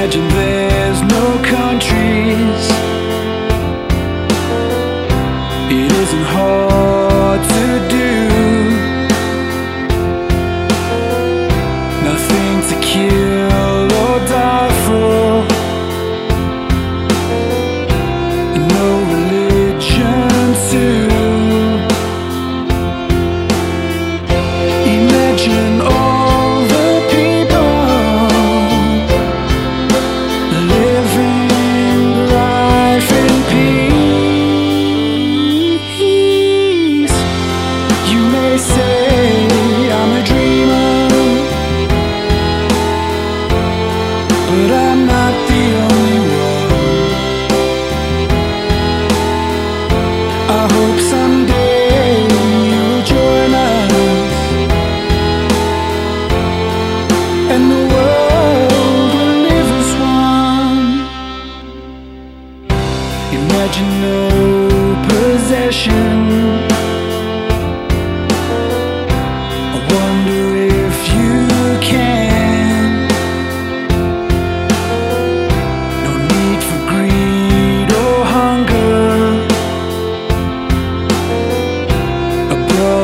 Imagine there's no countries. It isn't hard Imagine no possession. I wonder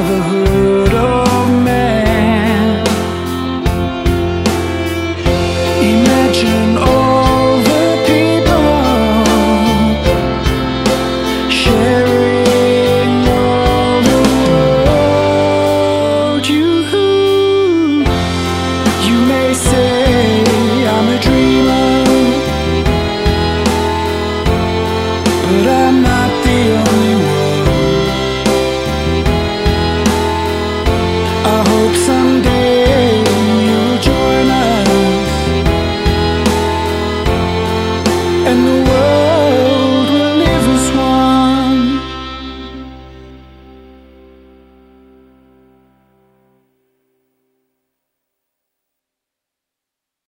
brotherhood.